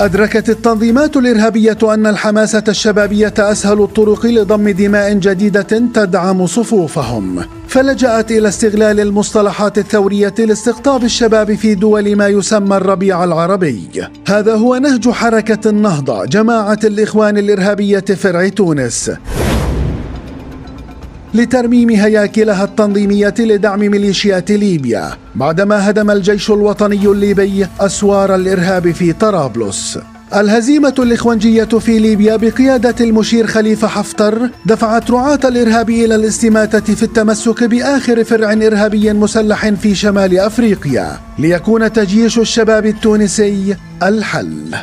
أدركت التنظيمات الإرهابية أن الحماسة الشبابية أسهل الطرق لضم دماء جديدة تدعم صفوفهم فلجأت إلى استغلال المصطلحات الثورية لاستقطاب الشباب في دول ما يسمى الربيع العربي. هذا هو نهج حركة النهضة جماعة الإخوان الإرهابية فرع تونس. لترميم هياكلها التنظيمية لدعم ميليشيات ليبيا بعدما هدم الجيش الوطني الليبي أسوار الإرهاب في طرابلس. الهزيمة الإخوانجية في ليبيا بقيادة المشير خليفة حفتر دفعت رعاة الإرهاب إلى الاستماتة في التمسك بآخر فرع إرهابي مسلح في شمال أفريقيا ليكون تجيش الشباب التونسي الحل.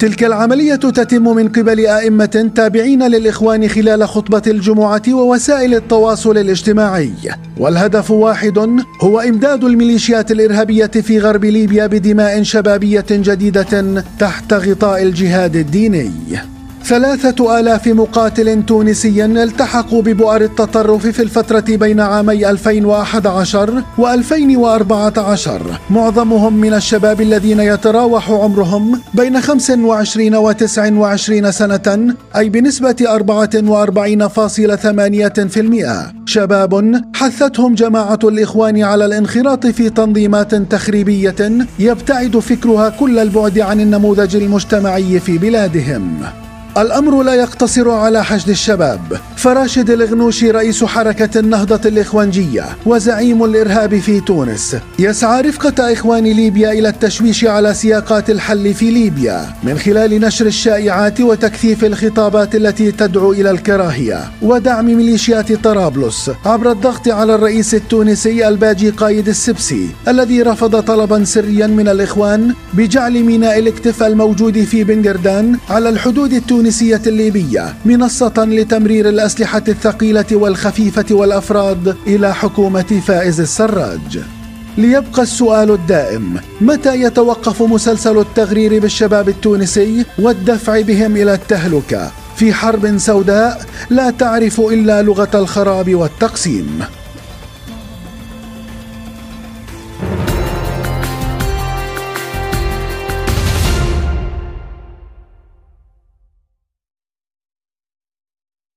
تلك العملية تتم من قبل أئمة تابعين للإخوان خلال خطبة الجمعة ووسائل التواصل الاجتماعي. والهدف واحد هو إمداد الميليشيات الإرهابية في غرب ليبيا بدماء شبابية جديدة تحت غطاء الجهاد الديني. ثلاثة آلاف مقاتل تونسي التحقوا ببؤر التطرف في الفترة بين عامي 2011 و 2014 معظمهم من الشباب الذين يتراوح عمرهم بين 25 و 29 سنة أي بنسبة 44.8% شباب حثتهم جماعة الإخوان على الانخراط في تنظيمات تخريبية يبتعد فكرها كل البعد عن النموذج المجتمعي في بلادهم. الأمر لا يقتصر على حشد الشباب. فراشد الغنوشي رئيس حركة النهضة الإخوانجية وزعيم الإرهاب في تونس. يسعى رفقة إخوان ليبيا إلى التشويش على سياقات الحل في ليبيا من خلال نشر الشائعات وتكثيف الخطابات التي تدعو إلى الكراهية ودعم ميليشيات طرابلس عبر الضغط على الرئيس التونسي الباجي قايد السبسي الذي رفض طلبا سريا من الإخوان بجعل ميناء الكتف الموجود في بنجردان على الحدود التونسية الليبية منصة لتمرير الأسلحة الثقيلة والخفيفة والأفراد إلى حكومة فائز السراج. ليبقى السؤال الدائم متى يتوقف مسلسل التغرير بالشباب التونسي والدفع بهم إلى التهلكة؟ في حرب سوداء لا تعرف إلا لغة الخراب والتقسيم.